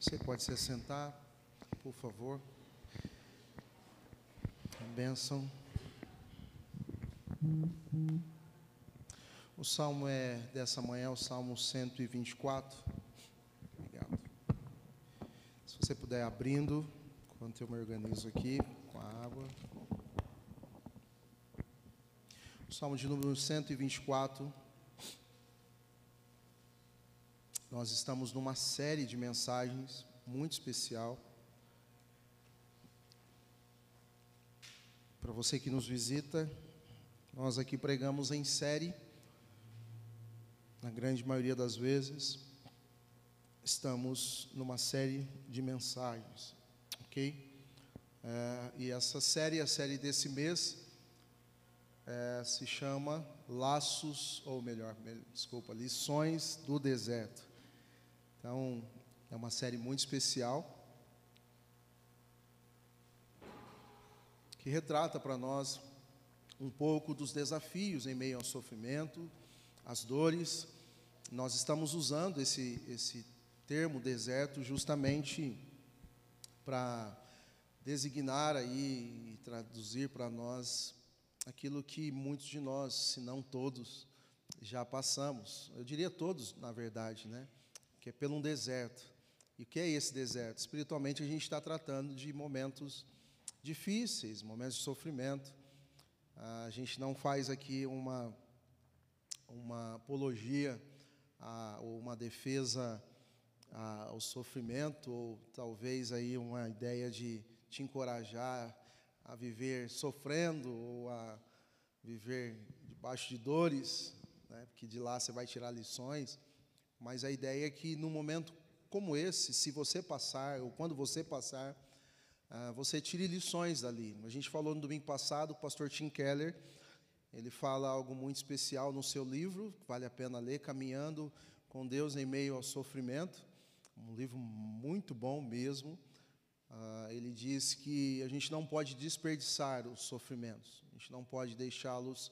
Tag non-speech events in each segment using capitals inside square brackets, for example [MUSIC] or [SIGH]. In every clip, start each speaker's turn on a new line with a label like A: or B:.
A: Você pode se sentar, por favor. Bênção. O salmo é dessa manhã, o salmo 124. Obrigado. Se você puder abrindo, enquanto eu me organizo aqui com a água. O salmo de número 124. Nós estamos numa série de mensagens muito especial. Para você que nos visita, nós aqui pregamos em série, na grande maioria das vezes, estamos numa série de mensagens, ok? É, e essa série, a série desse mês, é, se chama Laços, ou melhor, desculpa, Lições do Deserto. Então, é uma série muito especial que retrata para nós um pouco dos desafios em meio ao sofrimento, às dores. Nós estamos usando esse, esse termo deserto justamente para designar aí e traduzir para nós aquilo que muitos de nós, se não todos, já passamos. Eu diria todos, na verdade, né? Que é pelo um deserto. E o que é esse deserto? Espiritualmente, a gente está tratando de momentos difíceis, momentos de sofrimento. A gente não faz aqui uma, uma apologia a, ou uma defesa a, ao sofrimento, ou talvez aí uma ideia de te encorajar a viver sofrendo ou a viver debaixo de dores, né? porque de lá você vai tirar lições. Mas a ideia é que num momento como esse, se você passar, ou quando você passar, uh, você tire lições dali. A gente falou no domingo passado, o pastor Tim Keller, ele fala algo muito especial no seu livro, vale a pena ler, Caminhando com Deus em Meio ao Sofrimento. Um livro muito bom mesmo. Uh, ele diz que a gente não pode desperdiçar os sofrimentos, a gente não pode deixá-los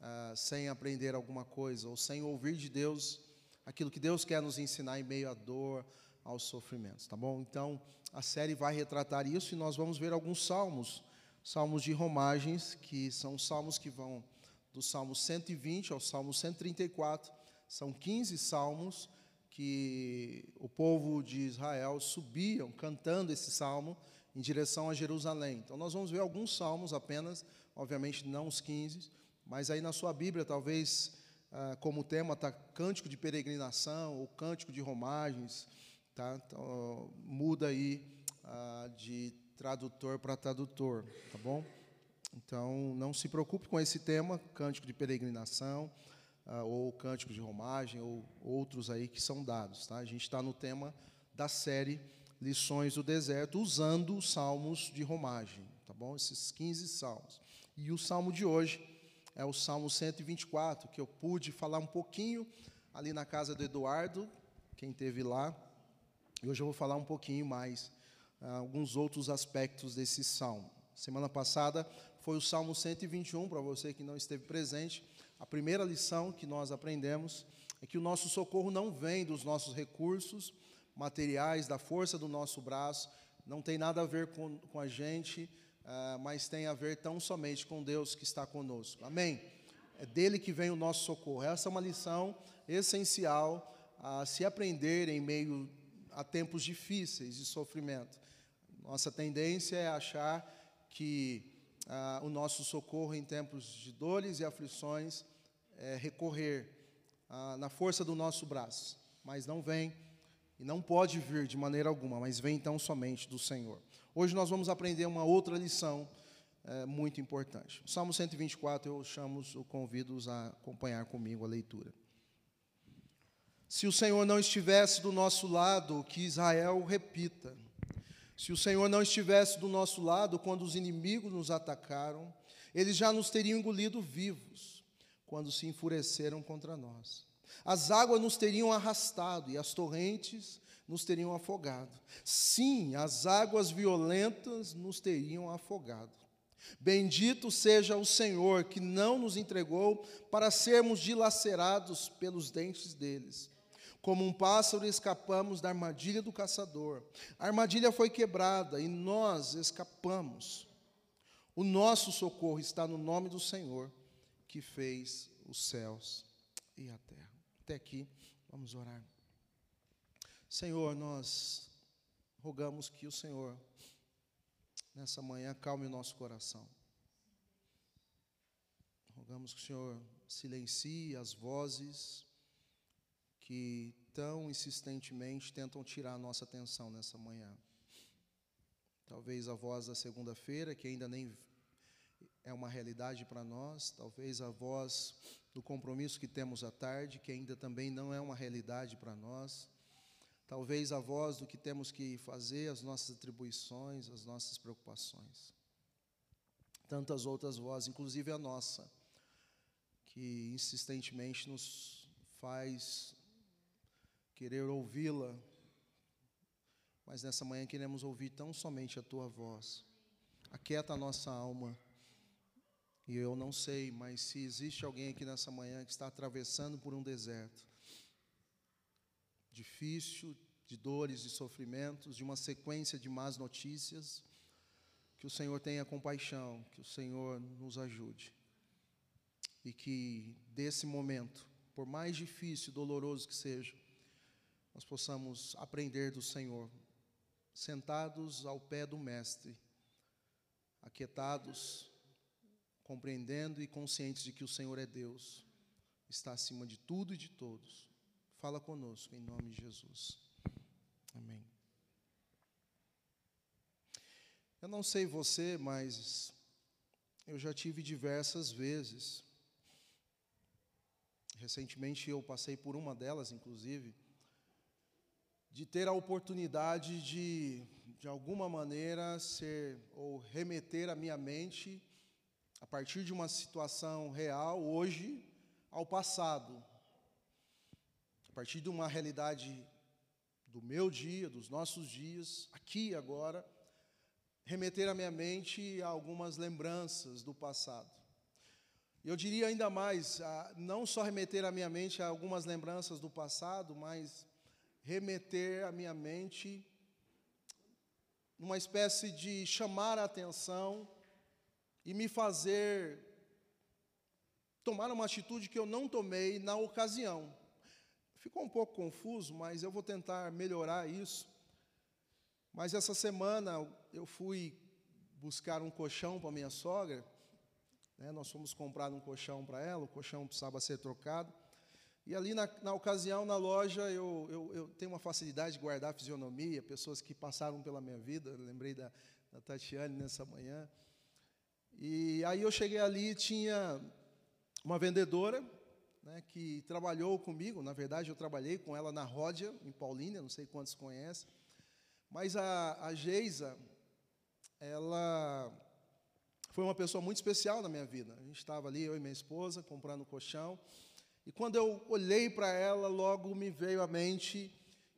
A: uh, sem aprender alguma coisa, ou sem ouvir de Deus aquilo que Deus quer nos ensinar em meio à dor, aos sofrimentos, tá bom? Então, a série vai retratar isso e nós vamos ver alguns salmos, salmos de romagens, que são salmos que vão do Salmo 120 ao Salmo 134. São 15 salmos que o povo de Israel subiam cantando esse salmo em direção a Jerusalém. Então, nós vamos ver alguns salmos apenas, obviamente não os 15, mas aí na sua Bíblia, talvez ah, como tema está cântico de peregrinação ou cântico de romagens, tá? Então, muda aí ah, de tradutor para tradutor, tá bom? Então, não se preocupe com esse tema, cântico de peregrinação, ah, ou cântico de romagem, ou outros aí que são dados, tá? A gente está no tema da série Lições do Deserto, usando os salmos de romagem, tá bom? Esses 15 salmos. E o salmo de hoje é o Salmo 124, que eu pude falar um pouquinho ali na casa do Eduardo, quem teve lá. E hoje eu vou falar um pouquinho mais, uh, alguns outros aspectos desse salmo. Semana passada foi o Salmo 121, para você que não esteve presente. A primeira lição que nós aprendemos é que o nosso socorro não vem dos nossos recursos materiais, da força do nosso braço, não tem nada a ver com, com a gente, uh, mas tem a ver tão somente com Deus que está conosco. Amém? É dele que vem o nosso socorro. Essa é uma lição essencial a se aprender em meio a tempos difíceis de sofrimento. Nossa tendência é achar que uh, o nosso socorro em tempos de dores e aflições é recorrer uh, na força do nosso braço, mas não vem e não pode vir de maneira alguma, mas vem então somente do Senhor. Hoje nós vamos aprender uma outra lição é, muito importante. O Salmo 124, eu chamo, eu convido-os a acompanhar comigo a leitura. Se o Senhor não estivesse do nosso lado, que Israel repita. Se o Senhor não estivesse do nosso lado quando os inimigos nos atacaram, eles já nos teriam engolido vivos quando se enfureceram contra nós. As águas nos teriam arrastado e as torrentes nos teriam afogado. Sim, as águas violentas nos teriam afogado. Bendito seja o Senhor que não nos entregou para sermos dilacerados pelos dentes deles. Como um pássaro escapamos da armadilha do caçador. A armadilha foi quebrada e nós escapamos. O nosso socorro está no nome do Senhor, que fez os céus e a terra. Até aqui, vamos orar. Senhor, nós rogamos que o Senhor, nessa manhã, acalme o nosso coração. Rogamos que o Senhor silencie as vozes que tão insistentemente tentam tirar a nossa atenção nessa manhã. Talvez a voz da segunda-feira, que ainda nem é uma realidade para nós, talvez a voz do compromisso que temos à tarde, que ainda também não é uma realidade para nós, talvez a voz do que temos que fazer, as nossas atribuições, as nossas preocupações. Tantas outras vozes, inclusive a nossa que insistentemente nos faz querer ouvi-la, mas nessa manhã queremos ouvir tão somente a tua voz. Aquieta a nossa alma. E eu não sei, mas se existe alguém aqui nessa manhã que está atravessando por um deserto difícil, de dores e sofrimentos, de uma sequência de más notícias, que o Senhor tenha compaixão, que o Senhor nos ajude e que desse momento, por mais difícil e doloroso que seja, nós possamos aprender do Senhor, sentados ao pé do Mestre, aquietados, compreendendo e conscientes de que o Senhor é Deus, está acima de tudo e de todos. Fala conosco, em nome de Jesus. Amém. Eu não sei você, mas eu já tive diversas vezes Recentemente eu passei por uma delas, inclusive, de ter a oportunidade de, de alguma maneira, ser ou remeter a minha mente, a partir de uma situação real, hoje, ao passado. Partir de uma realidade do meu dia, dos nossos dias, aqui e agora, remeter a minha mente a algumas lembranças do passado. Eu diria ainda mais, não só remeter a minha mente a algumas lembranças do passado, mas remeter a minha mente uma espécie de chamar a atenção e me fazer tomar uma atitude que eu não tomei na ocasião. Ficou um pouco confuso, mas eu vou tentar melhorar isso. Mas essa semana eu fui buscar um colchão para minha sogra né? Nós fomos comprar um colchão para ela, o colchão precisava ser trocado. E ali, na, na ocasião, na loja, eu, eu, eu, tenho uma facilidade de guardar fisionomia, pessoas que passaram pela minha vida. Eu lembrei da, da Tatiane nessa manhã. E aí eu cheguei ali tinha uma vendedora né, que trabalhou comigo. Na verdade, eu trabalhei com ela na Ródia, em Paulínia, não sei quantos conhecem. Mas a, a Geisa, ela foi uma pessoa muito especial na minha vida. A gente estava ali, eu e minha esposa, comprando colchão. E quando eu olhei para ela, logo me veio à mente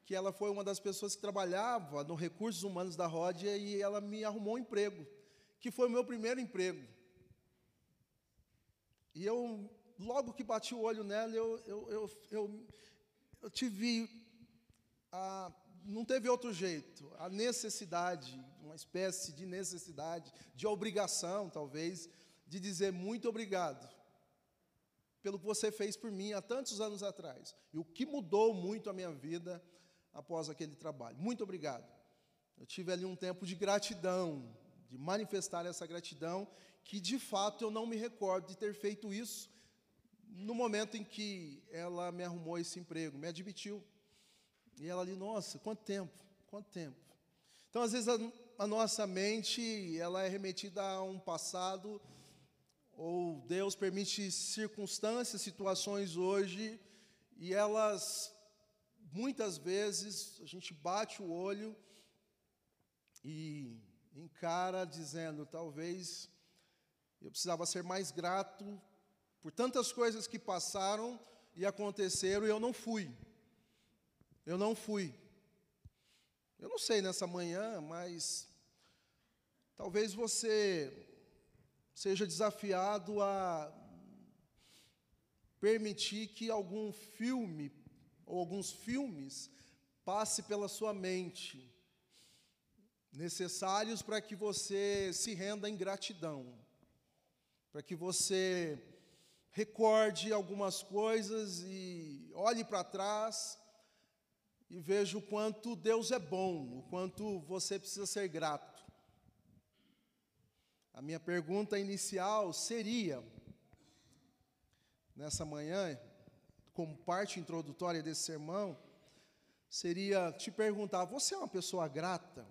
A: que ela foi uma das pessoas que trabalhava no Recursos Humanos da Ródia e ela me arrumou um emprego, que foi o meu primeiro emprego. E eu, logo que bati o olho nela, eu, eu, eu, eu, eu tive a não teve outro jeito. A necessidade, uma espécie de necessidade, de obrigação, talvez, de dizer muito obrigado pelo que você fez por mim há tantos anos atrás. E o que mudou muito a minha vida após aquele trabalho. Muito obrigado. Eu tive ali um tempo de gratidão, de manifestar essa gratidão, que de fato eu não me recordo de ter feito isso no momento em que ela me arrumou esse emprego, me admitiu. E ela ali, nossa, quanto tempo, quanto tempo. Então, às vezes, a, a nossa mente, ela é remetida a um passado, ou Deus permite circunstâncias, situações hoje, e elas, muitas vezes, a gente bate o olho e encara dizendo, talvez eu precisava ser mais grato por tantas coisas que passaram e aconteceram e eu não fui. Eu não fui. Eu não sei nessa manhã, mas talvez você seja desafiado a permitir que algum filme ou alguns filmes passe pela sua mente, necessários para que você se renda em gratidão, para que você recorde algumas coisas e olhe para trás e veja o quanto Deus é bom, o quanto você precisa ser grato. A minha pergunta inicial seria, nessa manhã, como parte introdutória desse sermão, seria te perguntar: você é uma pessoa grata?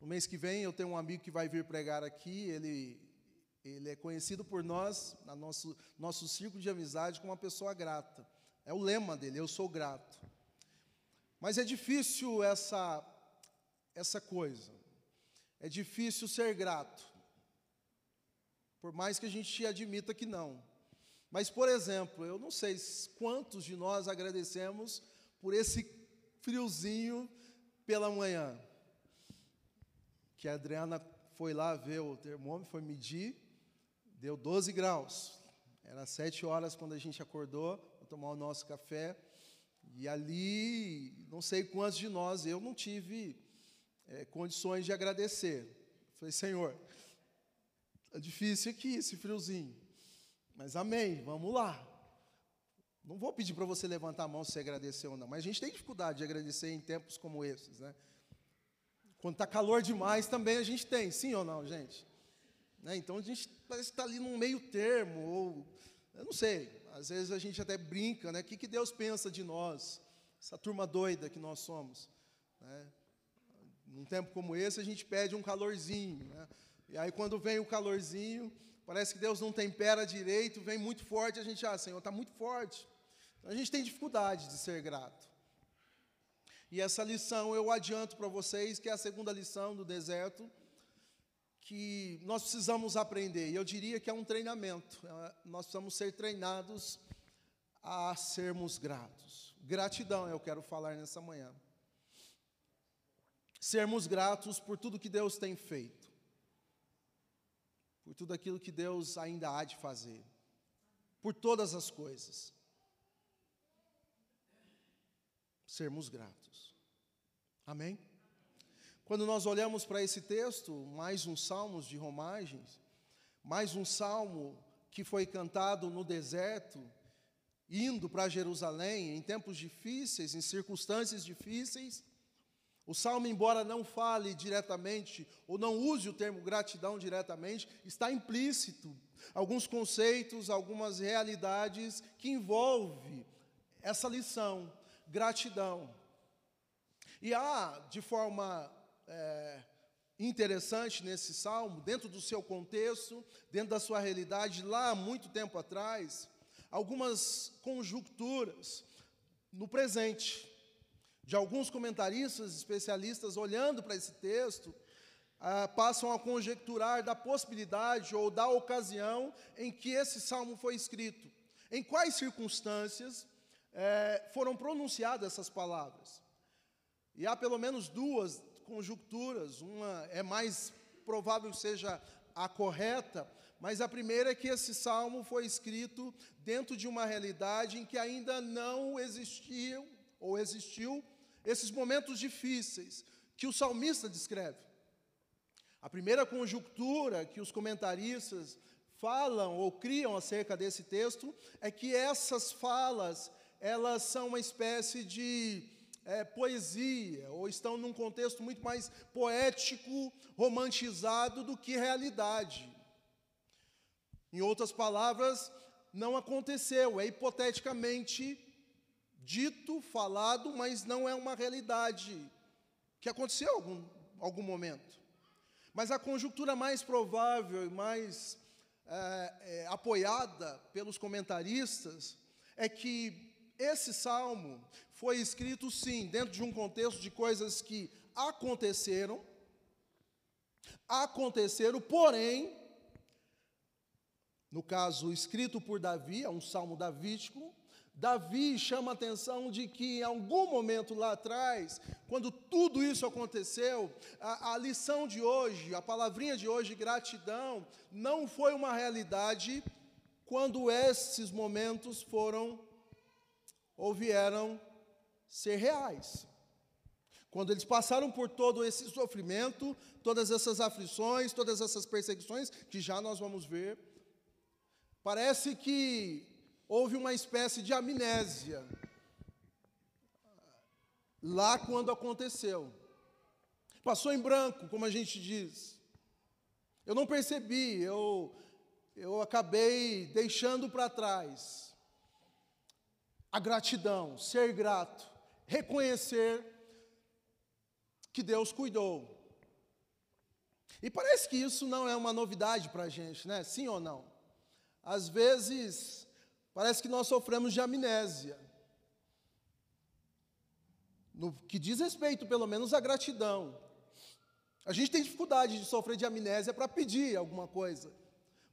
A: No mês que vem eu tenho um amigo que vai vir pregar aqui, ele, ele é conhecido por nós, na nosso, nosso círculo de amizade, como uma pessoa grata. É o lema dele, eu sou grato. Mas é difícil essa, essa coisa. É difícil ser grato. Por mais que a gente admita que não. Mas, por exemplo, eu não sei quantos de nós agradecemos por esse friozinho pela manhã. Que a Adriana foi lá ver o termômetro, foi medir, deu 12 graus. Era sete horas quando a gente acordou para tomar o nosso café. E ali, não sei quantos de nós, eu não tive é, condições de agradecer. Falei, Senhor, é difícil aqui esse friozinho, mas amém, vamos lá. Não vou pedir para você levantar a mão se você agradeceu ou não, mas a gente tem dificuldade de agradecer em tempos como esses, né? Quando está calor demais também a gente tem, sim ou não, gente? Né? Então a gente parece que está ali num meio termo, ou eu não sei, às vezes a gente até brinca, né? O que, que Deus pensa de nós? Essa turma doida que nós somos. Né? Num tempo como esse, a gente pede um calorzinho. Né? E aí, quando vem o calorzinho, parece que Deus não tempera direito, vem muito forte, a gente, ah, Senhor, está muito forte. Então, a gente tem dificuldade de ser grato. E essa lição eu adianto para vocês, que é a segunda lição do deserto, que nós precisamos aprender. E eu diria que é um treinamento. É, nós precisamos ser treinados a sermos gratos. Gratidão eu quero falar nessa manhã. Sermos gratos por tudo que Deus tem feito, por tudo aquilo que Deus ainda há de fazer, por todas as coisas. sermos gratos. Amém? Quando nós olhamos para esse texto, mais um salmos de romagens, mais um salmo que foi cantado no deserto, indo para Jerusalém em tempos difíceis, em circunstâncias difíceis. O salmo, embora não fale diretamente, ou não use o termo gratidão diretamente, está implícito alguns conceitos, algumas realidades que envolve essa lição gratidão. E há, de forma é, interessante nesse salmo, dentro do seu contexto, dentro da sua realidade, lá há muito tempo atrás, algumas conjunturas no presente, de alguns comentaristas, especialistas, olhando para esse texto, ah, passam a conjecturar da possibilidade ou da ocasião em que esse salmo foi escrito. Em quais circunstâncias é, foram pronunciadas essas palavras. E há pelo menos duas conjunturas, uma é mais provável seja a correta, mas a primeira é que esse salmo foi escrito dentro de uma realidade em que ainda não existiam ou existiu esses momentos difíceis que o salmista descreve. A primeira conjuntura que os comentaristas falam ou criam acerca desse texto é que essas falas elas são uma espécie de é, poesia, ou estão num contexto muito mais poético, romantizado do que realidade. Em outras palavras, não aconteceu, é hipoteticamente dito, falado, mas não é uma realidade que aconteceu em algum, algum momento. Mas a conjuntura mais provável e mais é, é, apoiada pelos comentaristas é que esse salmo foi escrito, sim, dentro de um contexto de coisas que aconteceram, aconteceram, porém, no caso escrito por Davi, é um salmo davídico, Davi chama a atenção de que em algum momento lá atrás, quando tudo isso aconteceu, a, a, lição de hoje, a palavrinha de hoje, gratidão, não foi uma realidade quando esses momentos foram ou vieram ser reais. Quando eles passaram por todo esse sofrimento, todas essas aflições, todas essas perseguições, que já nós vamos ver, parece que houve uma espécie de amnésia lá quando aconteceu. Passou em branco, como a gente diz. Eu não percebi, eu, eu acabei deixando para trás a gratidão, ser grato, reconhecer que Deus cuidou. E parece que isso não é uma novidade para a gente, né? Sim ou não? Às vezes, parece que nós sofremos de amnésia. No que diz respeito, pelo menos, à gratidão. A gente tem dificuldade de sofrer de amnésia para pedir alguma coisa.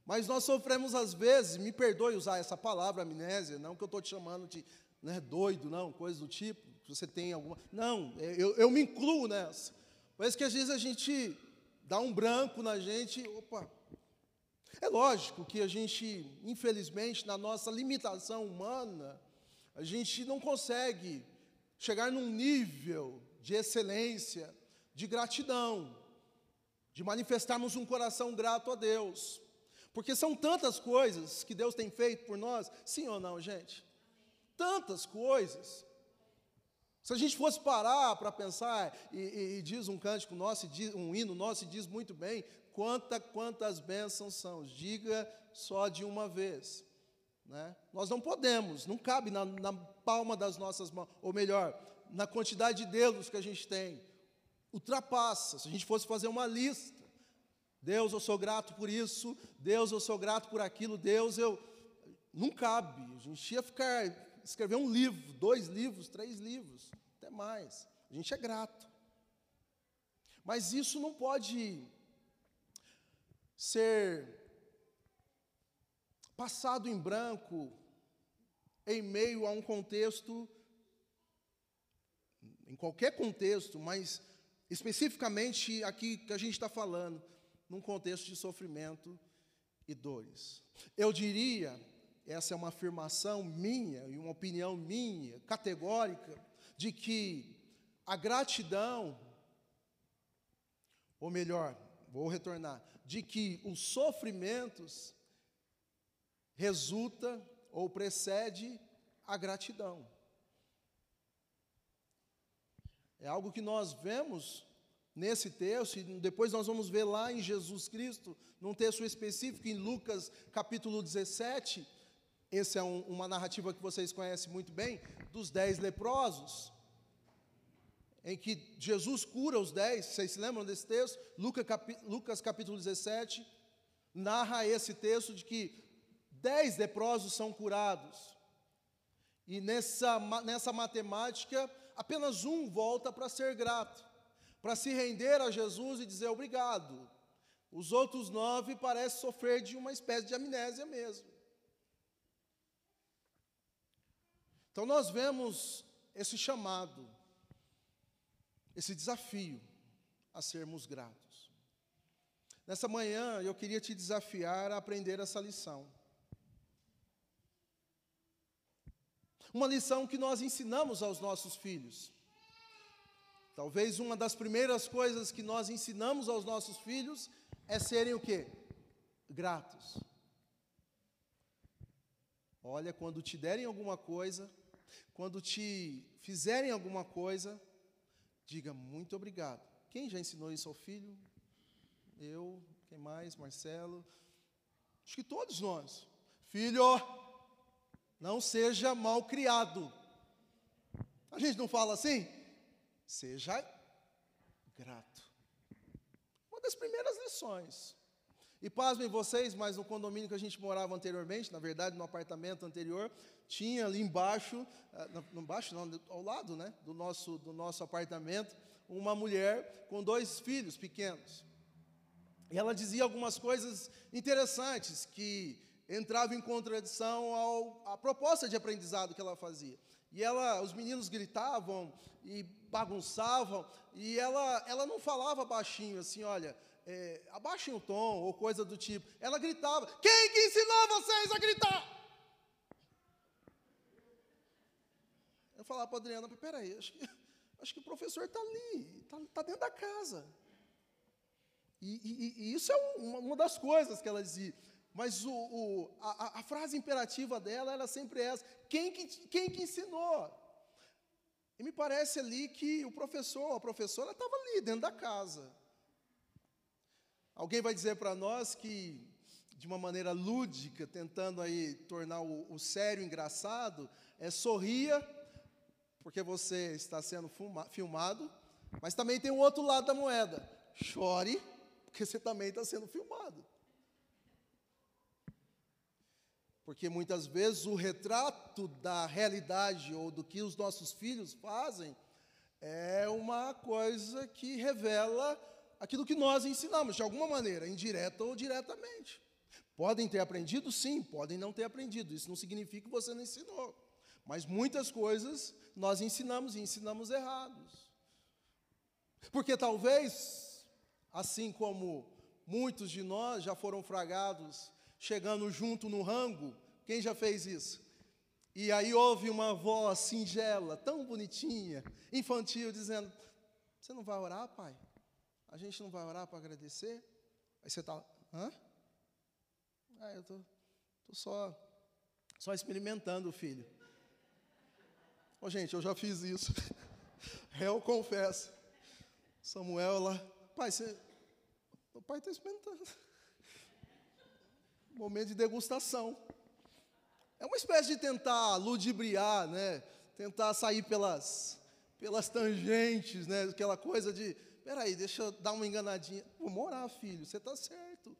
A: Mas nós sofremos às vezes, me perdoe usar essa palavra amnésia, não que eu estou te chamando de né, doido, não, coisa do tipo, você tem alguma. Não, eu, eu me incluo nessa. Mas que às vezes a gente dá um branco na gente, opa. É lógico que a gente, infelizmente, na nossa limitação humana, a gente não consegue chegar num nível de excelência, de gratidão, de manifestarmos um coração grato a Deus. Porque são tantas coisas que Deus tem feito por nós, sim ou não, gente? tantas coisas. Se a gente fosse parar para pensar, e, e, e, diz um cântico nosso, um hino nosso, e diz muito bem, quanta, quantas bênçãos são, diga só de uma vez. Né? Nós não podemos, não cabe na, na palma das nossas mãos, ou melhor, na quantidade de dedos que a gente tem, ultrapassa. Se a gente fosse fazer uma lista, Deus, eu sou grato por isso, Deus, eu sou grato por aquilo, Deus, eu. Não cabe, a gente ia ficar escrever um livro, dois livros, três livros, até mais. A gente é grato. Mas isso não pode ser passado em branco em meio a um contexto, em qualquer contexto, mas especificamente aqui que a gente está falando, num contexto de sofrimento e dores. Eu diria essa é uma afirmação minha e uma opinião minha, categórica, de que a gratidão, ou melhor, vou retornar, de que os sofrimentos resulta ou precede a gratidão. É algo que nós vemos nesse texto, e depois nós vamos ver lá em Jesus Cristo, num texto específico, em Lucas capítulo 17, essa é um, uma narrativa que vocês conhecem muito bem, dos dez leprosos, em que Jesus cura os dez, vocês se lembram desse texto? Lucas, capi, Lucas capítulo 17, narra esse texto de que dez leprosos são curados. E nessa, nessa matemática, apenas um volta para ser grato, para se render a Jesus e dizer obrigado. Os outros nove parecem sofrer de uma espécie de amnésia mesmo. Então nós vemos esse chamado, esse desafio a sermos gratos. Nessa manhã eu queria te desafiar a aprender essa lição. Uma lição que nós ensinamos aos nossos filhos. Talvez uma das primeiras coisas que nós ensinamos aos nossos filhos é serem o quê? Gratos. Olha, quando te derem alguma coisa, quando te fizerem alguma coisa, diga muito obrigado. Quem já ensinou isso ao filho? Eu, quem mais? Marcelo. Acho que todos nós. Filho, não seja mal criado. A gente não fala assim? Seja grato. Uma das primeiras lições. E pasmem vocês, mas no condomínio que a gente morava anteriormente, na verdade no apartamento anterior, tinha ali embaixo, eh, não embaixo não, ao lado né, do, nosso, do nosso apartamento, uma mulher com dois filhos pequenos. E ela dizia algumas coisas interessantes que entravam em contradição ao, à proposta de aprendizado que ela fazia. E ela, os meninos gritavam e bagunçavam, e ela, ela não falava baixinho assim, olha, é, abaixem o tom ou coisa do tipo. Ela gritava: Quem que ensinou vocês a gritar? Falar para a Adriana, peraí, acho que, [LAUGHS] acho que o professor está ali, está tá dentro da casa. E, e, e isso é uma, uma, das coisas que ela dizia. Mas o, o, a, a, frase imperativa dela era sempre essa: quem que, quem que ensinou? E me parece ali que o professor, a professora estava ali, dentro da casa. Alguém vai dizer para nós que, de uma maneira lúdica, tentando aí tornar o, o sério engraçado, é sorria, porque você está sendo filmado, mas também tem o outro lado da moeda. Chore, porque você também está sendo filmado. Porque muitas vezes o retrato da realidade ou do que os nossos filhos fazem é uma coisa que revela aquilo que nós ensinamos, de alguma maneira, indireta ou diretamente. Podem ter aprendido, sim, podem não ter aprendido. Isso não significa que você não ensinou. Mas muitas coisas nós ensinamos e ensinamos errados. Porque talvez, assim como muitos de nós já foram fragados chegando junto no rango. Quem já fez isso? E aí houve uma voz singela, tão bonitinha, infantil, dizendo: Você não vai orar, pai? A gente não vai orar para agradecer? Aí você está, hã? Ah, eu estou tô, tô só, só experimentando, filho. Oh, gente, eu já fiz isso. [LAUGHS] Eu confesso. Samuel lá, pai, você, o pai está experimentando momento de degustação. É uma espécie de tentar ludibriar, né? Tentar sair pelas, pelas tangentes, né? Aquela coisa de, peraí, deixa eu dar uma enganadinha. Vamos orar, filho, você está certo.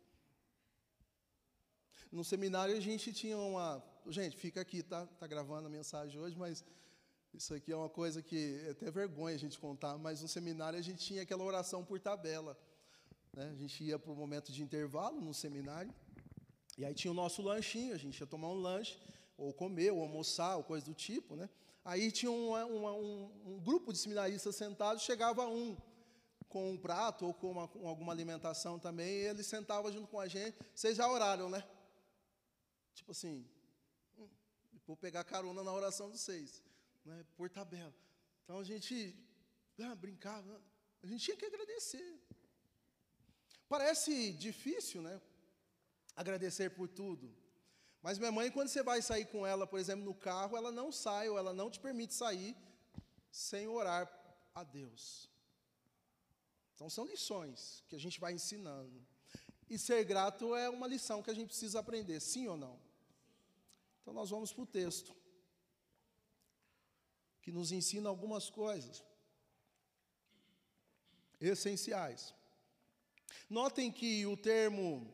A: No seminário a gente tinha uma. Gente, fica aqui, tá? Tá gravando a mensagem hoje, mas isso aqui é uma coisa que é até vergonha a gente contar, mas no seminário a gente tinha aquela oração por tabela. Né? A gente ia para o momento de intervalo no seminário. E aí tinha o nosso lanchinho, a gente ia tomar um lanche, ou comer, ou almoçar, ou coisa do tipo, né? Aí tinha um, um, um grupo de seminaristas sentados, chegava um com um prato ou com, uma, com alguma alimentação também, e ele sentava junto com a gente. Vocês já oraram, né? Tipo assim, hum, vou pegar carona na oração dos seis, né? por tabela. Então a gente ah, brincava, a gente tinha que agradecer. Parece difícil, né? agradecer por tudo. Mas minha mãe, quando você vai sair com ela, por exemplo, no carro, ela não sai ou ela não te permite sair sem orar a Deus. Então são lições que a gente vai ensinando. E ser grato é uma lição que a gente precisa aprender, sim ou não? Então nós vamos para o texto, que nos ensina algumas coisas essenciais. Notem que o termo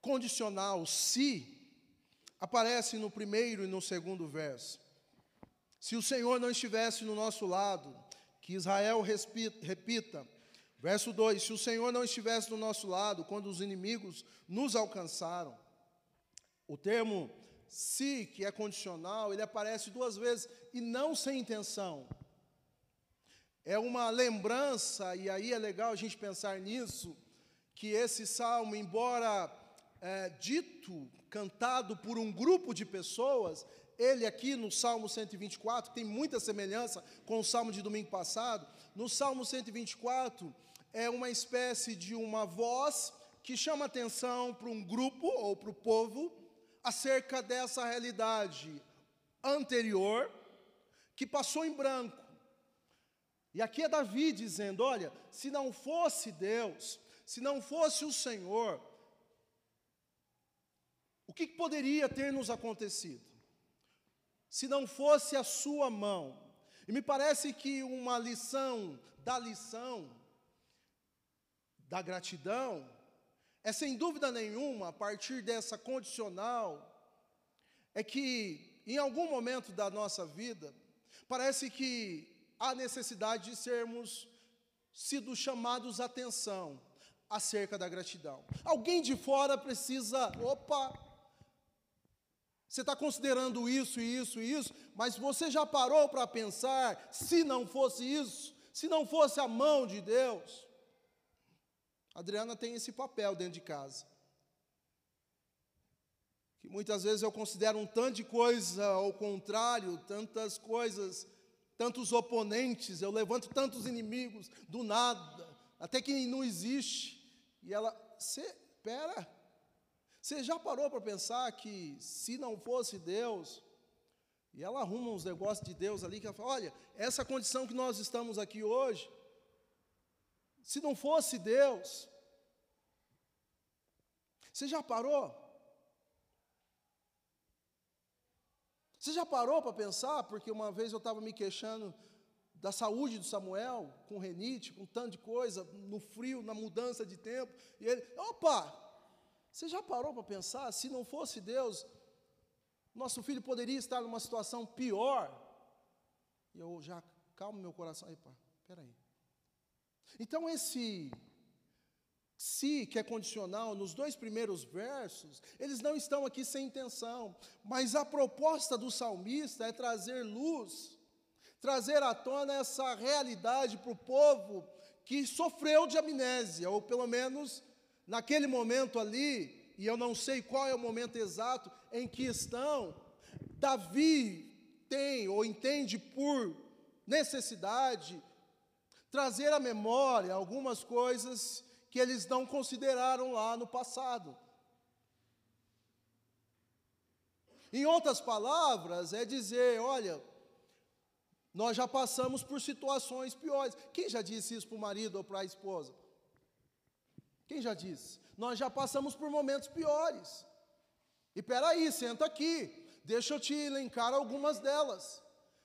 A: condicional se aparece no primeiro e no segundo verso. Se o Senhor não estivesse no nosso lado, que Israel repita, verso 2: Se o Senhor não estivesse do nosso lado quando os inimigos nos alcançaram, o termo se, que é condicional, ele aparece duas vezes e não sem intenção. É uma lembrança, e aí é legal a gente pensar nisso, que esse salmo, embora é, dito, cantado por um grupo de pessoas, ele aqui no Salmo 124, tem muita semelhança com o Salmo de domingo passado, no Salmo 124 é uma espécie de uma voz que chama atenção para um grupo ou para o povo acerca dessa realidade anterior que passou em branco. E aqui é Davi dizendo: olha, se não fosse Deus, se não fosse o Senhor, o que poderia ter nos acontecido? Se não fosse a sua mão. E me parece que uma lição da lição, da gratidão, é sem dúvida nenhuma, a partir dessa condicional, é que em algum momento da nossa vida, parece que há necessidade de sermos sido chamados atenção acerca da gratidão. Alguém de fora precisa, opa, você está considerando isso isso isso, mas você já parou para pensar se não fosse isso, se não fosse a mão de Deus? Adriana tem esse papel dentro de casa. que muitas vezes eu considero um tanto de coisa ao contrário, tantas coisas, tantos oponentes, eu levanto tantos inimigos do nada, até que não existe. E ela, você, pera, você já parou para pensar que se não fosse Deus, e ela arruma uns negócios de Deus ali, que ela fala, olha, essa condição que nós estamos aqui hoje, se não fosse Deus, você já parou? Você já parou para pensar? Porque uma vez eu estava me queixando da saúde do Samuel, com renite, com tanto de coisa, no frio, na mudança de tempo, e ele, opa, você já parou para pensar? Se não fosse Deus, nosso filho poderia estar numa situação pior. E eu já calmo meu coração, epa, peraí. Então esse se que é condicional nos dois primeiros versos, eles não estão aqui sem intenção, mas a proposta do salmista é trazer luz, trazer à tona essa realidade para o povo que sofreu de amnésia, ou pelo menos naquele momento ali, e eu não sei qual é o momento exato em que estão, Davi tem ou entende por necessidade trazer à memória algumas coisas que eles não consideraram lá no passado. Em outras palavras, é dizer: olha, nós já passamos por situações piores. Quem já disse isso para o marido ou para a esposa? Quem já disse? Nós já passamos por momentos piores. E peraí, senta aqui, deixa eu te elencar algumas delas.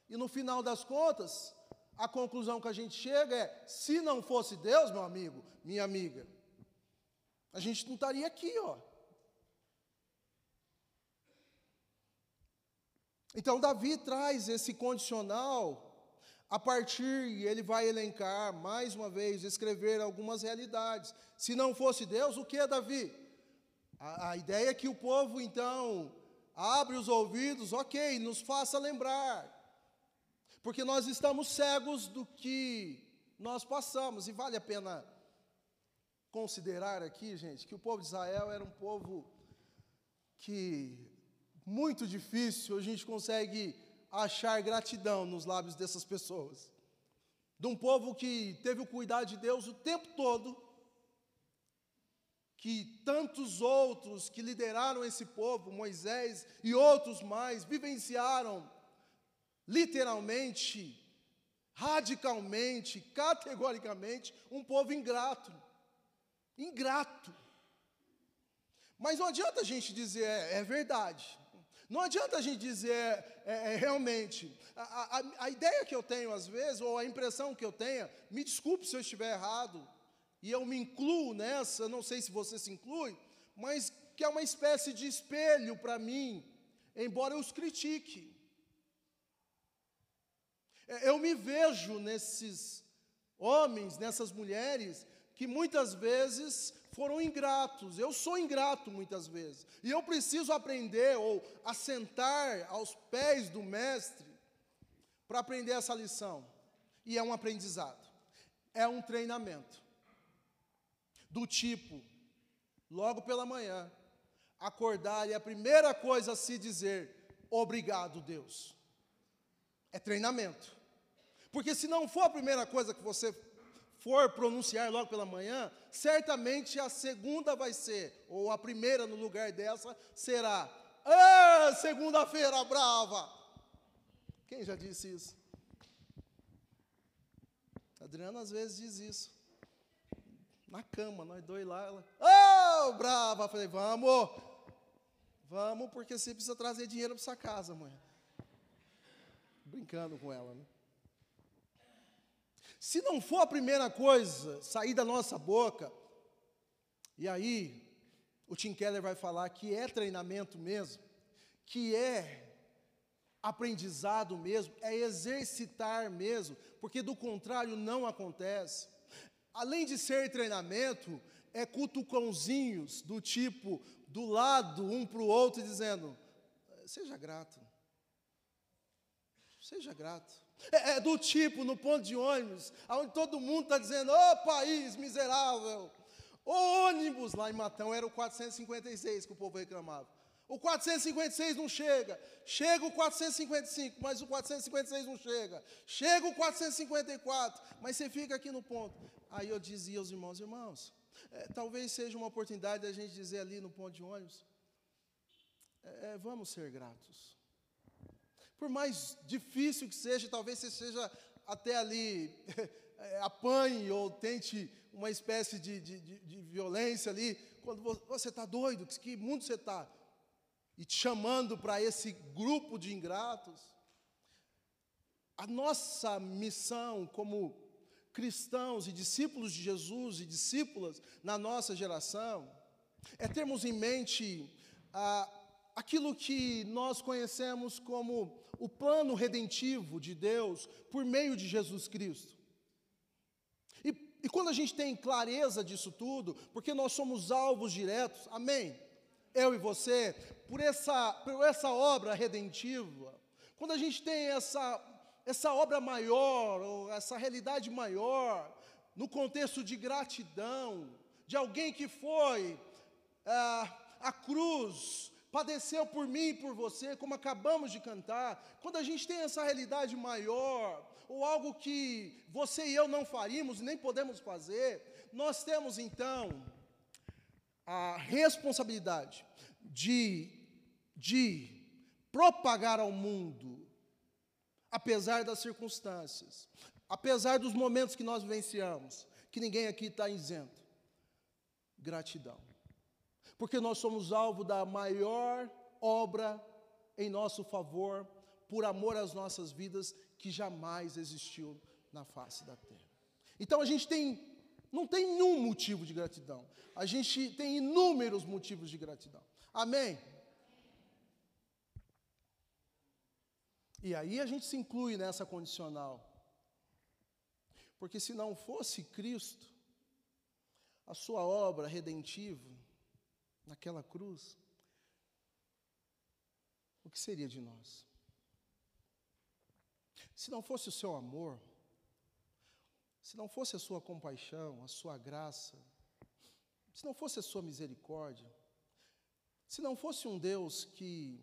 A: E no final das contas, a conclusão que a gente chega é: se não fosse Deus, meu amigo, minha amiga, a gente não estaria aqui, ó. Então, Davi traz esse condicional a partir, e ele vai elencar mais uma vez, escrever algumas realidades. Se não fosse Deus, o que, Davi? A, a ideia é que o povo, então, abre os ouvidos, ok, nos faça lembrar porque nós estamos cegos do que nós passamos, e vale a pena considerar aqui, gente, que o povo de Israel era um povo que muito difícil a gente consegue achar gratidão nos lábios dessas pessoas. De um povo que teve o cuidado de Deus o tempo todo, que tantos outros que lideraram esse povo, Moisés e outros mais, vivenciaram literalmente, radicalmente, categoricamente, um povo ingrato. Ingrato. Mas não adianta a gente dizer é, é verdade. Não adianta a gente dizer é, é, é realmente. A, a, a, ideia que eu tenho às vezes, ou a impressão que eu tenho, me desculpe se eu estiver errado, e eu me incluo nessa, não sei se você se inclui, mas que é uma espécie de espelho para mim, embora eu os critique. É, eu me vejo nesses homens, nessas mulheres, que muitas vezes foram ingratos. Eu sou ingrato muitas vezes. E eu preciso aprender ou assentar aos pés do mestre para aprender essa lição. E é um aprendizado. É um treinamento. Do tipo, logo pela manhã, acordar e a primeira coisa a se dizer: obrigado, Deus. É treinamento. Porque se não for a primeira coisa que você for pronunciar logo pela manhã, certamente a segunda vai ser, ou a primeira no lugar dessa será: Ah, segunda-feira brava! Quem já disse isso? A Adriana às vezes diz isso. Na cama, nós dois lá, ela, oh, brava! Falei, vamos, vamos, porque você precisa trazer dinheiro para sua casa, mãe. Brincando com ela, né? Se não for a primeira coisa sair da nossa boca, e aí o Tim Keller vai falar que é treinamento mesmo, que é aprendizado mesmo, é exercitar mesmo, porque do contrário não acontece. Além de ser treinamento, é cutucãozinhos do tipo do lado um para o outro dizendo: seja grato, seja grato. É, é do tipo no ponto de ônibus, onde todo mundo está dizendo: ô oh, país miserável, ô ônibus, lá em Matão era o 456 que o povo reclamava. O 456 não chega. Chega o 455, mas o 456 não chega. Chega o 454, mas você fica aqui no ponto. Aí eu dizia aos irmãos, irmãos, é, talvez seja uma oportunidade da gente dizer ali no ponto de ônibus, é, é vamos ser gratos. Por mais difícil que seja, talvez você seja até ali [LAUGHS] é, apanhe ou tente uma espécie de, de, de, de violência ali, quando você está doido, que mundo você está? e te chamando para esse grupo de ingratos. A nossa missão como cristãos e discípulos de Jesus e discípulas na nossa geração é termos em mente ah, aquilo que nós conhecemos como o plano redentivo de Deus por meio de Jesus Cristo. E, e quando a gente tem clareza disso tudo, porque nós somos alvos diretos, amém? eu e você, por essa, por essa obra redentiva, quando a gente tem essa, essa obra maior, ou essa realidade maior, no contexto de gratidão, de alguém que foi ah, a cruz, padeceu por mim e por você, como acabamos de cantar, quando a gente tem essa realidade maior, ou algo que você e eu não faríamos, nem podemos fazer, nós temos então a responsabilidade de, de propagar ao mundo, apesar das circunstâncias, apesar dos momentos que nós vivenciamos, que ninguém aqui está isento. Gratidão. Porque nós somos alvo da maior obra em nosso favor, por amor às nossas vidas, que jamais existiu na face da terra. Então a gente tem não tem nenhum motivo de gratidão. A gente tem inúmeros motivos de gratidão. Amém? E aí a gente se inclui nessa condicional. Porque se não fosse Cristo, a sua obra redentiva naquela cruz, o que seria de nós? Se não fosse o seu amor, se não fosse a sua compaixão, a sua graça, se não fosse a sua misericórdia, se não fosse um Deus que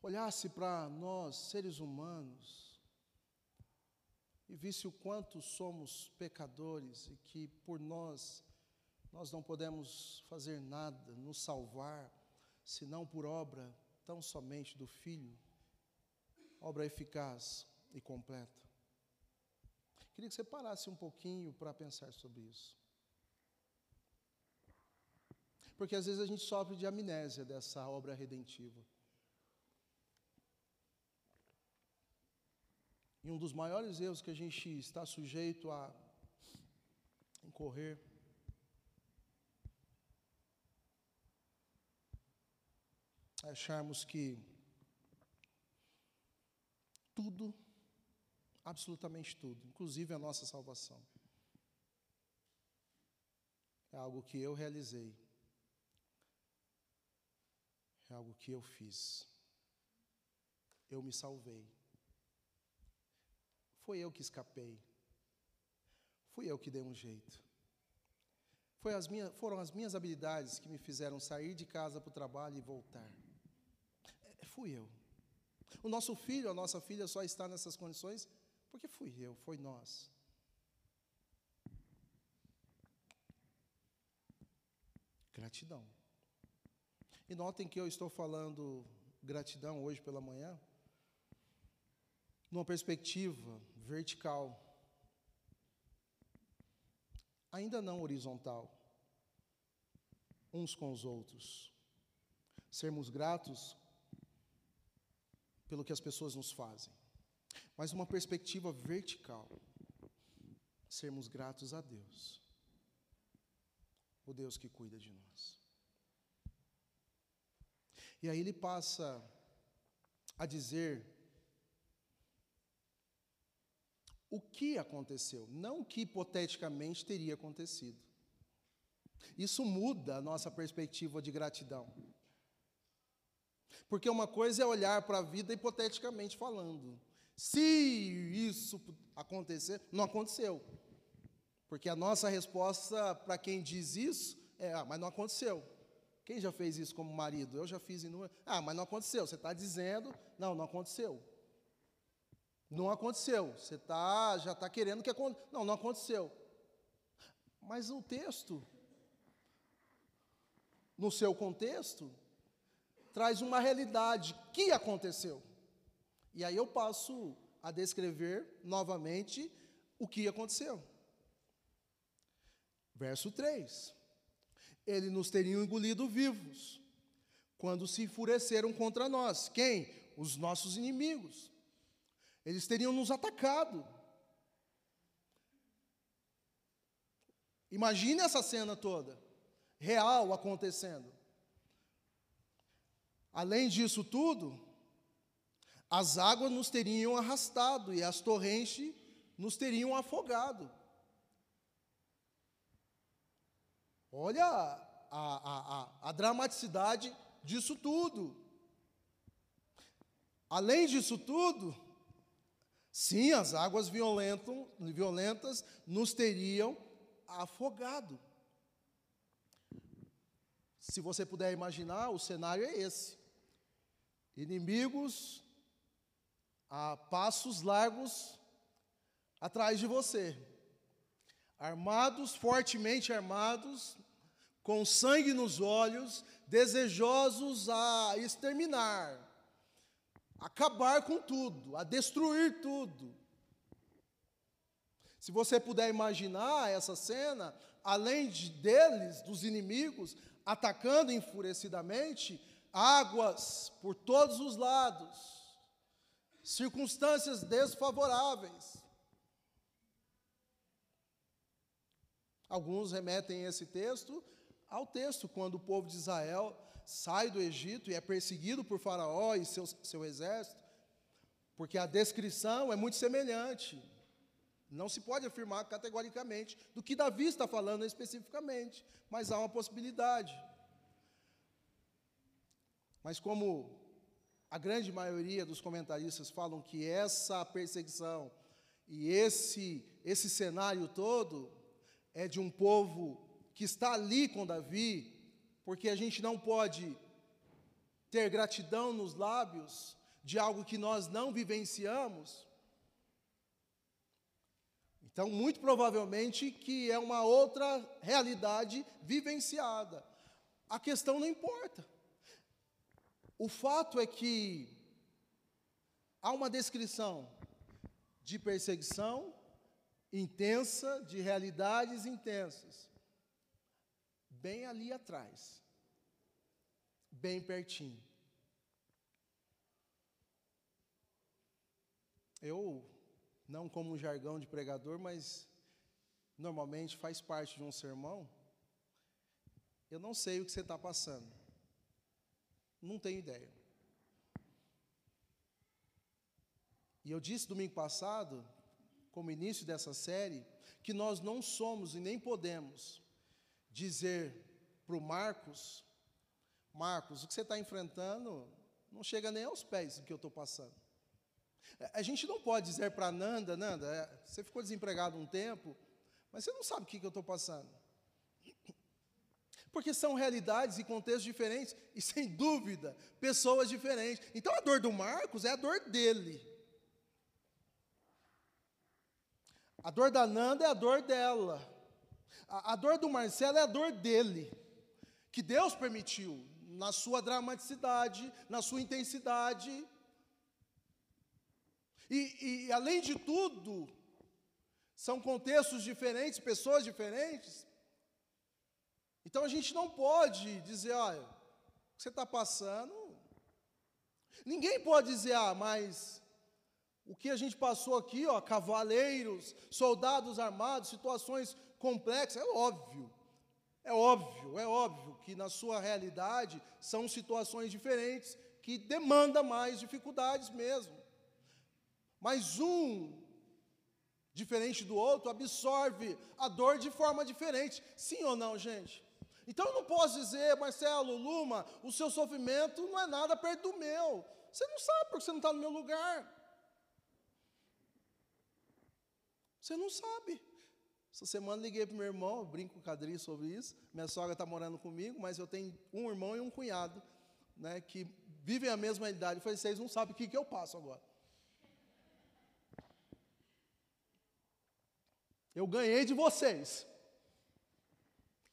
A: olhasse para nós, seres humanos, e visse o quanto somos pecadores e que por nós nós não podemos fazer nada, nos salvar, senão por obra tão somente do Filho, obra eficaz e completa. Queria que você parasse um pouquinho para pensar sobre isso. Porque às vezes a gente sofre de amnésia dessa obra redentiva. E um dos maiores erros que a gente está sujeito a incorrer acharmos que tudo absolutamente tudo, inclusive a nossa salvação. É algo que eu realizei, é algo que eu fiz. Eu me salvei. Foi eu que escapei. Fui eu que dei um jeito. As minhas, foram as minhas habilidades que me fizeram sair de casa para o trabalho e voltar. Fui eu. O nosso filho, a nossa filha só está nessas condições porque fui eu, foi nós. Gratidão. E notem que eu estou falando gratidão hoje pela manhã, numa perspectiva vertical, ainda não horizontal, uns com os outros. Sermos gratos pelo que as pessoas nos fazem mas uma perspectiva vertical. Sermos gratos a Deus, o Deus que cuida de nós. E aí ele passa a dizer o que aconteceu, não o que hipoteticamente teria acontecido. Isso muda a nossa perspectiva de gratidão. Porque uma coisa é olhar para a vida hipoteticamente falando, se isso acontecer, não aconteceu. Porque a nossa resposta para quem diz isso é: ah, mas não aconteceu. Quem já fez isso como marido? Eu já fiz inúmeras. Ah, mas não aconteceu. Você está dizendo, não, não aconteceu. Não aconteceu. Você tá, já está querendo que aconteça. Não, não aconteceu. Mas o texto, no seu contexto, traz uma realidade que aconteceu. E aí eu passo a descrever novamente o que aconteceu. Verso 3: Ele nos teriam engolido vivos, quando se enfureceram contra nós. Quem? Os nossos inimigos. Eles teriam nos atacado. Imagine essa cena toda, real acontecendo. Além disso tudo, as águas nos teriam arrastado e as torrentes nos teriam afogado. Olha a, a, a, a dramaticidade disso tudo. Além disso tudo, sim, as águas violentas nos teriam afogado. Se você puder imaginar, o cenário é esse: inimigos a passos largos atrás de você, armados, fortemente armados, com sangue nos olhos, desejosos a exterminar, acabar com tudo, a destruir tudo. Se você puder imaginar essa cena, além de deles, dos inimigos, atacando enfurecidamente, águas por todos os lados, circunstâncias desfavoráveis. Alguns remetem esse texto ao texto quando o povo de Israel sai do Egito e é perseguido por Faraó e seu, seu exército, porque a descrição é muito semelhante. Não se pode afirmar categoricamente do que Davi está falando especificamente, mas há uma possibilidade. Mas como a grande maioria dos comentaristas falam que essa perseguição e esse esse cenário todo é de um povo que está ali com Davi, porque a gente não pode ter gratidão nos lábios de algo que nós não vivenciamos. Então, muito provavelmente que é uma outra realidade vivenciada. A questão não importa. O fato é que há uma descrição de perseguição, intensa, de realidades intensas, bem ali atrás, bem pertinho. Eu, não como um jargão de pregador, mas normalmente faz parte de um sermão, eu não sei o que você está passando. Não tenho ideia. E eu disse domingo passado como início dessa série, que nós não somos e nem podemos dizer para o Marcos: Marcos, o que você está enfrentando não chega nem aos pés do que eu estou passando. A gente não pode dizer para Nanda: Nanda, é, você ficou desempregado um tempo, mas você não sabe o que, que eu estou passando. Porque são realidades e contextos diferentes, e sem [LAUGHS] dúvida, pessoas diferentes. Então a dor do Marcos é a dor dele. A dor da Nanda é a dor dela. A, a dor do Marcelo é a dor dele. Que Deus permitiu, na sua dramaticidade, na sua intensidade. E, e além de tudo, são contextos diferentes, pessoas diferentes. Então a gente não pode dizer, olha, o que você está passando. Ninguém pode dizer, ah, mas o que a gente passou aqui, ó, cavaleiros, soldados armados, situações complexas, é óbvio. É óbvio, é óbvio que na sua realidade são situações diferentes que demandam mais dificuldades mesmo. Mas um diferente do outro absorve a dor de forma diferente. Sim ou não, gente? Então eu não posso dizer, Marcelo, Luma, o seu sofrimento não é nada perto do meu. Você não sabe porque você não está no meu lugar. Você não sabe. Essa semana liguei para meu irmão, eu brinco com o Cadri sobre isso. Minha sogra está morando comigo, mas eu tenho um irmão e um cunhado, né, que vivem a mesma idade. Eu falei, vocês não sabem o que, que eu passo agora. Eu ganhei de vocês.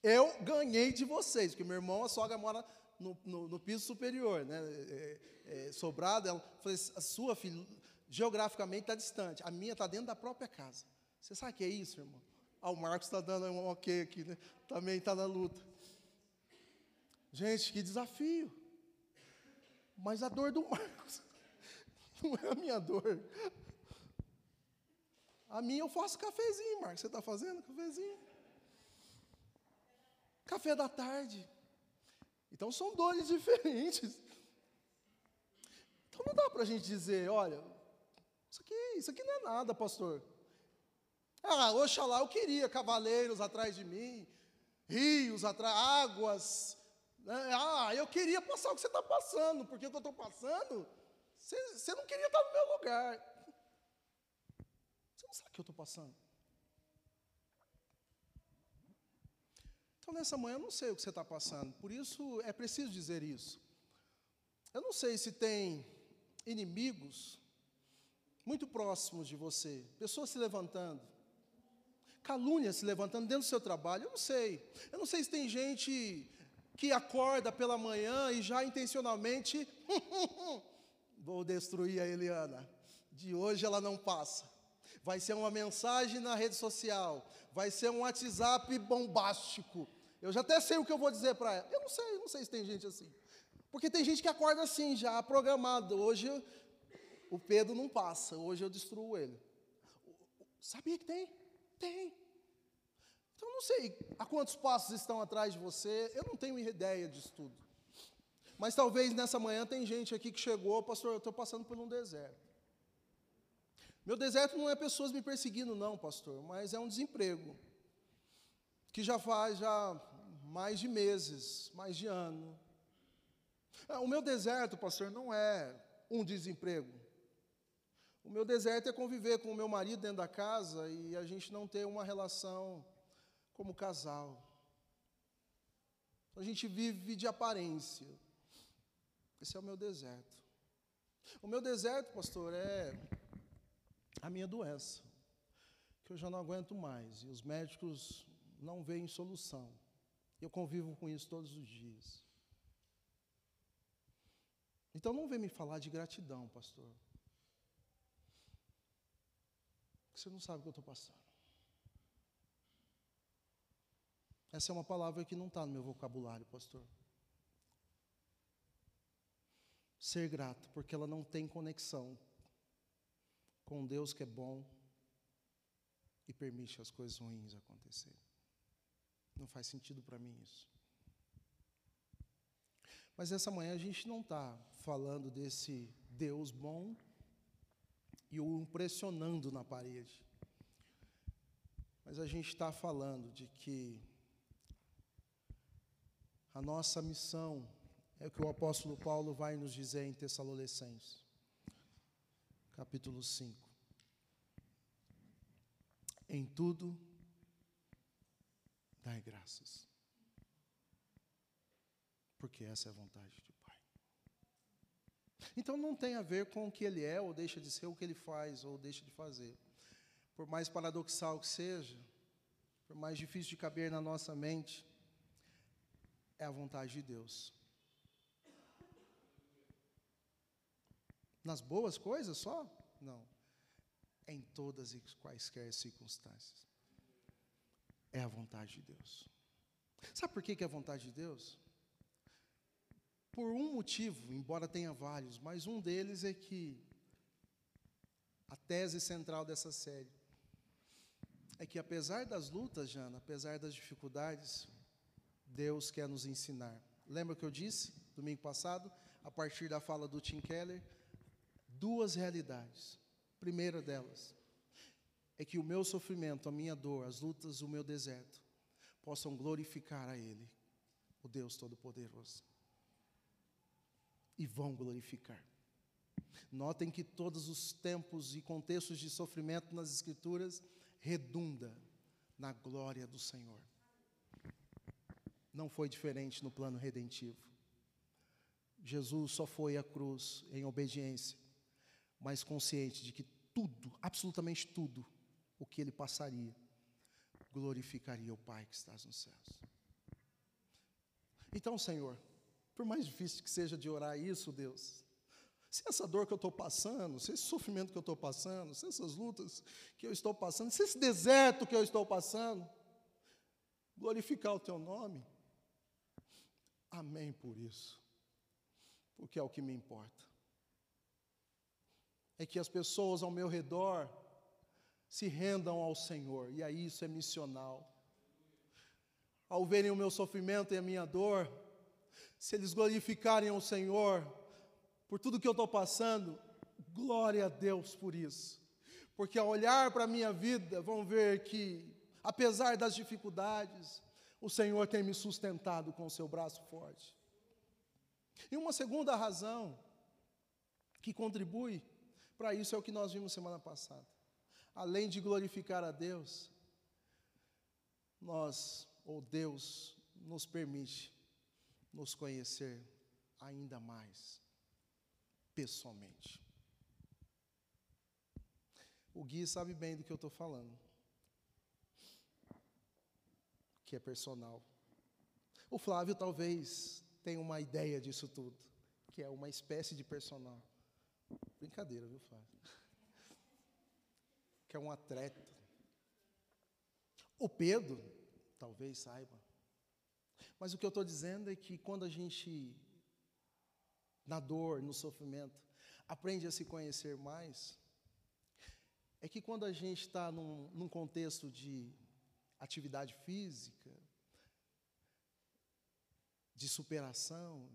A: Eu ganhei de vocês, porque meu irmão, a sogra mora no, no, no piso superior, né? É, é, é sobrado, ela falou, a sua filha, geograficamente está distante, a minha está dentro da própria casa. Você sabe o que é isso, irmão? Ah, o Marcos está dando um ok aqui, né? Também está na luta. Gente, que desafio. Mas a dor do Marcos [LAUGHS] não é a minha dor. A minha eu faço cafezinho, Marcos. Você está fazendo cafezinho? Café da tarde. Então são dores [LAUGHS] diferentes. Então não dá para a gente dizer, olha, isso aqui, isso aqui não é nada, pastor. Ah, oxalá eu queria cavaleiros atrás de mim, rios atrás, águas. Né? Ah, eu queria passar o que você está passando, porque o que eu estou passando, você, você não queria estar no meu lugar. Você não sabe o que eu estou passando. Nessa manhã, eu não sei o que você está passando, por isso é preciso dizer isso. Eu não sei se tem inimigos muito próximos de você, pessoas se levantando, calúnia se levantando dentro do seu trabalho, eu não sei. Eu não sei se tem gente que acorda pela manhã e já intencionalmente, [LAUGHS] vou destruir a Eliana, de hoje ela não passa. Vai ser uma mensagem na rede social, vai ser um WhatsApp bombástico. Eu já até sei o que eu vou dizer para ela. Eu não sei, eu não sei se tem gente assim. Porque tem gente que acorda assim, já programado. Hoje o Pedro não passa, hoje eu destruo ele. Sabia que tem? Tem. Então não sei a quantos passos estão atrás de você, eu não tenho ideia disso tudo. Mas talvez nessa manhã tem gente aqui que chegou, pastor, eu estou passando por um deserto. Meu deserto não é pessoas me perseguindo, não, pastor, mas é um desemprego. Que já faz já mais de meses, mais de ano. Ah, o meu deserto, pastor, não é um desemprego. O meu deserto é conviver com o meu marido dentro da casa e a gente não ter uma relação como casal. A gente vive de aparência. Esse é o meu deserto. O meu deserto, pastor, é a minha doença, que eu já não aguento mais e os médicos não veem solução. Eu convivo com isso todos os dias. Então não vem me falar de gratidão, pastor. Você não sabe o que eu estou passando. Essa é uma palavra que não está no meu vocabulário, pastor. Ser grato, porque ela não tem conexão com Deus que é bom e permite as coisas ruins acontecerem. Não faz sentido para mim isso. Mas essa manhã a gente não está falando desse Deus bom e o impressionando na parede. Mas a gente está falando de que a nossa missão é o que o apóstolo Paulo vai nos dizer em Tessalonicenses capítulo 5. Em tudo, dai graças, porque essa é a vontade do Pai. Então não tem a ver com o que ele é ou deixa de ser, o que ele faz ou deixa de fazer. Por mais paradoxal que seja, por mais difícil de caber na nossa mente, é a vontade de Deus. Nas boas coisas só? Não. Em todas e quaisquer circunstâncias. É a vontade de Deus. Sabe por que é a vontade de Deus? Por um motivo, embora tenha vários, mas um deles é que a tese central dessa série é que apesar das lutas, Jana, apesar das dificuldades, Deus quer nos ensinar. Lembra o que eu disse domingo passado, a partir da fala do Tim Keller? duas realidades. primeira delas é que o meu sofrimento, a minha dor, as lutas, o meu deserto possam glorificar a Ele, o Deus Todo-Poderoso. E vão glorificar. Notem que todos os tempos e contextos de sofrimento nas Escrituras redunda na glória do Senhor. Não foi diferente no plano redentivo. Jesus só foi à cruz em obediência, mas consciente de que tudo, absolutamente tudo, o que ele passaria, glorificaria o Pai que estás nos céus. Então, Senhor, por mais difícil que seja de orar isso, Deus, se essa dor que eu estou passando, se esse sofrimento que eu estou passando, se essas lutas que eu estou passando, se esse deserto que eu estou passando, glorificar o Teu nome, amém por isso, porque é o que me importa. É que as pessoas ao meu redor se rendam ao Senhor, e aí isso é missional. Ao verem o meu sofrimento e a minha dor, se eles glorificarem o Senhor, por tudo que eu estou passando, glória a Deus por isso. Porque ao olhar para a minha vida, vão ver que, apesar das dificuldades, o Senhor tem me sustentado com o seu braço forte. E uma segunda razão que contribui para isso é o que nós vimos semana passada. Além de glorificar a Deus, nós, ou Deus, nos permite nos conhecer ainda mais pessoalmente. O Gui sabe bem do que eu estou falando, que é personal. O Flávio talvez tenha uma ideia disso tudo, que é uma espécie de personal. Brincadeira, viu, Flávio? Que é um atleta. O Pedro talvez saiba. Mas o que eu estou dizendo é que quando a gente na dor, no sofrimento, aprende a se conhecer mais, é que quando a gente está num, num contexto de atividade física, de superação,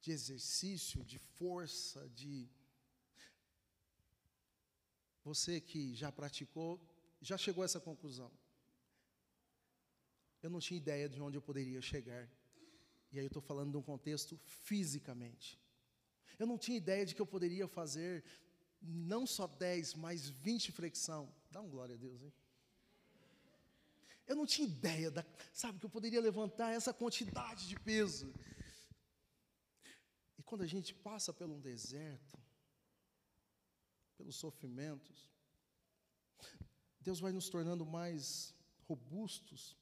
A: de exercício, de força, de. Você que já praticou, já chegou a essa conclusão. Eu não tinha ideia de onde eu poderia chegar. E aí eu estou falando de um contexto fisicamente. Eu não tinha ideia de que eu poderia fazer não só 10, mas 20 flexão. Dá um glória a Deus, hein? Eu não tinha ideia, da, sabe, que eu poderia levantar essa quantidade de peso. E quando a gente passa por um deserto, pelos sofrimentos, Deus vai nos tornando mais robustos,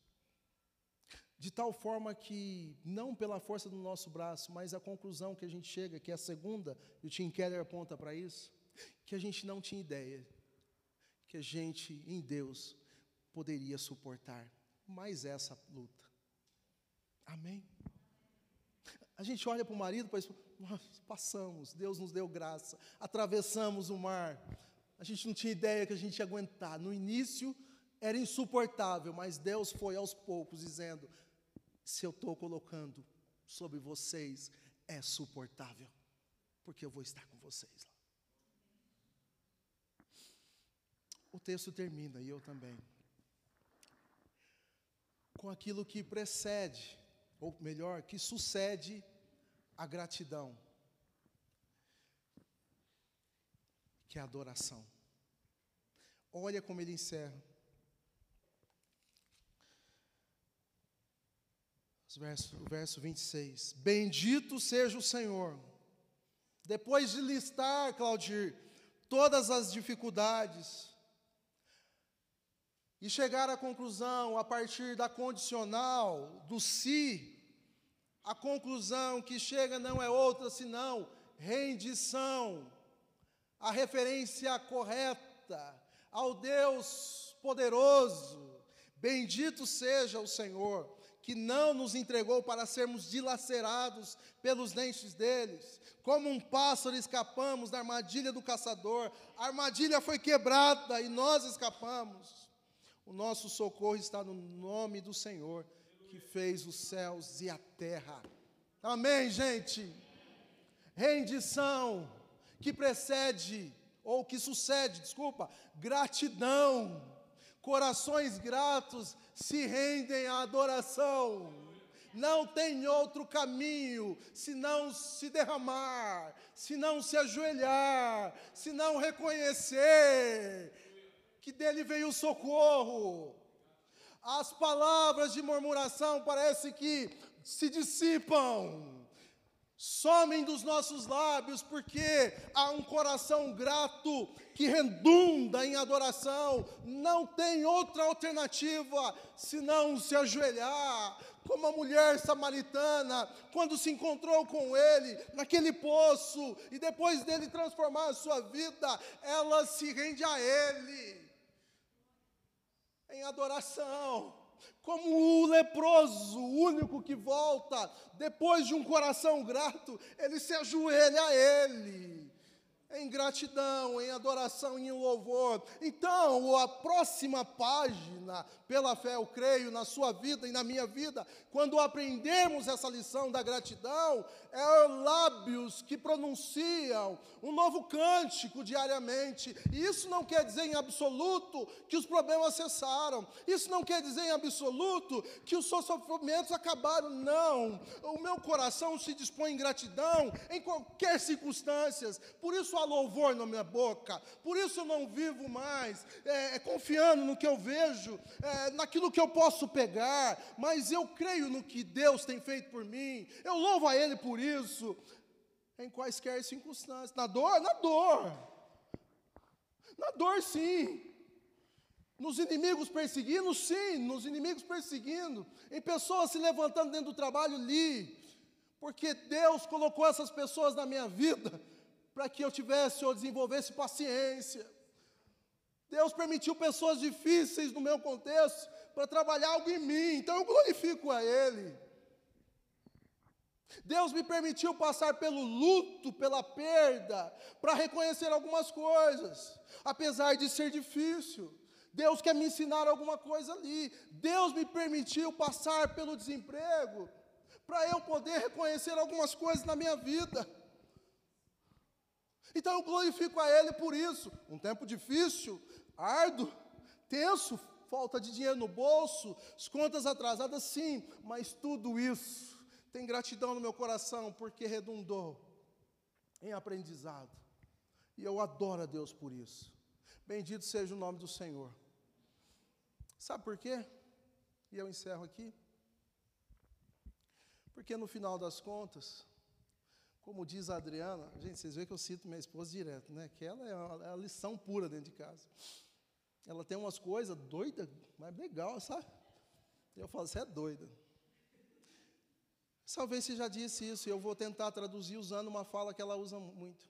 A: de tal forma que, não pela força do nosso braço, mas a conclusão que a gente chega, que é a segunda, e o Tim Keller aponta para isso, que a gente não tinha ideia que a gente, em Deus, poderia suportar mais essa luta. Amém? A gente olha para o marido, para nós passamos, Deus nos deu graça, atravessamos o mar. A gente não tinha ideia que a gente ia aguentar. No início era insuportável, mas Deus foi aos poucos dizendo: se eu estou colocando sobre vocês, é suportável, porque eu vou estar com vocês lá. O texto termina, e eu também, com aquilo que precede, ou melhor, que sucede a gratidão, que é a adoração. Olha como ele encerra. Verso, o verso 26. Bendito seja o Senhor. Depois de listar, Claudir, todas as dificuldades, e chegar à conclusão, a partir da condicional, do se, a conclusão que chega não é outra senão rendição, a referência correta ao Deus poderoso. Bendito seja o Senhor que não nos entregou para sermos dilacerados pelos dentes deles. Como um pássaro escapamos da armadilha do caçador. A armadilha foi quebrada e nós escapamos. O nosso socorro está no nome do Senhor, que fez os céus e a terra. Amém, gente? Rendição que precede, ou que sucede, desculpa, gratidão Corações gratos se rendem à adoração. Não tem outro caminho senão se derramar, se não se ajoelhar, se não reconhecer que dele veio o socorro. As palavras de murmuração parece que se dissipam, somem dos nossos lábios, porque há um coração grato que redunda em adoração, não tem outra alternativa senão se ajoelhar, como a mulher samaritana, quando se encontrou com ele naquele poço, e depois dele transformar a sua vida, ela se rende a ele em adoração como o leproso, o único que volta, depois de um coração grato, ele se ajoelha a Ele em gratidão, em adoração e em louvor. Então, a próxima página, pela fé eu creio, na sua vida e na minha vida, quando aprendemos essa lição da gratidão, é lábios que pronunciam um novo cântico diariamente. E isso não quer dizer em absoluto que os problemas cessaram, isso não quer dizer em absoluto que os seus sofrimentos acabaram, não. O meu coração se dispõe em gratidão em qualquer circunstância, por isso há louvor na minha boca, por isso eu não vivo mais é, é, confiando no que eu vejo, é, naquilo que eu posso pegar, mas eu creio no que Deus tem feito por mim, eu louvo a Ele por isso, em quaisquer circunstâncias, na dor, na dor, na dor sim, nos inimigos perseguindo, sim, nos inimigos perseguindo, em pessoas se levantando dentro do trabalho ali, porque Deus colocou essas pessoas na minha vida para que eu tivesse ou desenvolvesse paciência. Deus permitiu pessoas difíceis no meu contexto para trabalhar algo em mim, então eu glorifico a Ele. Deus me permitiu passar pelo luto, pela perda, para reconhecer algumas coisas, apesar de ser difícil. Deus quer me ensinar alguma coisa ali. Deus me permitiu passar pelo desemprego, para eu poder reconhecer algumas coisas na minha vida. Então eu glorifico a Ele por isso. Um tempo difícil, árduo, tenso, falta de dinheiro no bolso, as contas atrasadas, sim, mas tudo isso tem gratidão no meu coração porque redundou em aprendizado. E eu adoro a Deus por isso. Bendito seja o nome do Senhor. Sabe por quê? E eu encerro aqui. Porque no final das contas, como diz a Adriana, gente, vocês veem que eu cito minha esposa direto, né? Que ela é a, é a lição pura dentro de casa. Ela tem umas coisas doidas, mas legal, sabe? Eu falo, você é doida. Talvez você já disse isso, e eu vou tentar traduzir usando uma fala que ela usa muito.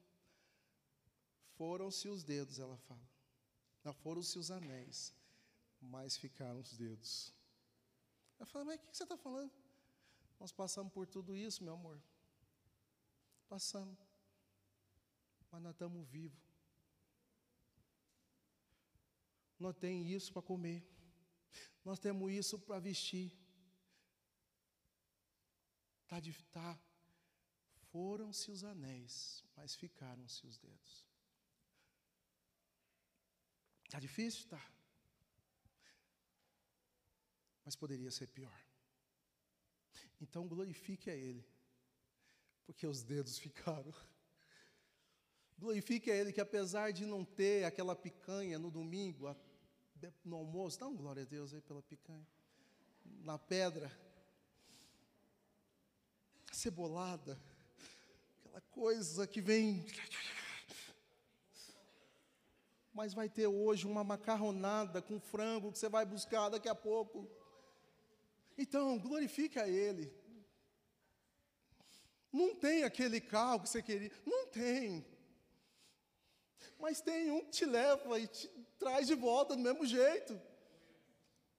A: Foram-se os dedos, ela fala. Não foram-se os anéis, mas ficaram os dedos. Eu falo, mas o que você está falando? Nós passamos por tudo isso, meu amor. Passamos. Mas nós estamos vivos. Nós temos isso para comer. Nós temos isso para vestir. Tá, de, tá. Foram-se os anéis, mas ficaram-se os dedos. Está difícil? Tá. Mas poderia ser pior. Então glorifique a Ele porque os dedos [LAUGHS] ficaram. Glorifique a Ele que, apesar de não ter aquela picanha no domingo, no almoço, dá um glória a Deus aí pela picanha, na pedra, cebolada, aquela coisa que vem. Mas vai ter hoje uma macarronada com frango que você vai buscar daqui a pouco. Então, glorifique a Ele. Não tem aquele carro que você queria. Não tem. Mas tem um que te leva e te traz de volta do mesmo jeito.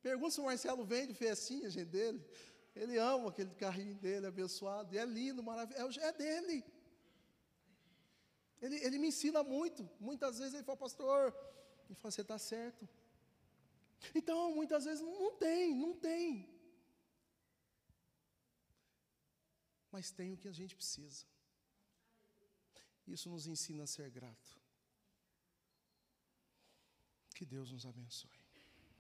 A: Pergunta se o Marcelo vende festinha, gente, dele. Ele ama aquele carrinho dele, abençoado. E é lindo, maravilhoso. É dele. Ele, ele me ensina muito. Muitas vezes ele fala, pastor, ele fala, você está certo. Então, muitas vezes não tem, não tem. Mas tem o que a gente precisa. Isso nos ensina a ser grato. Que Deus nos abençoe.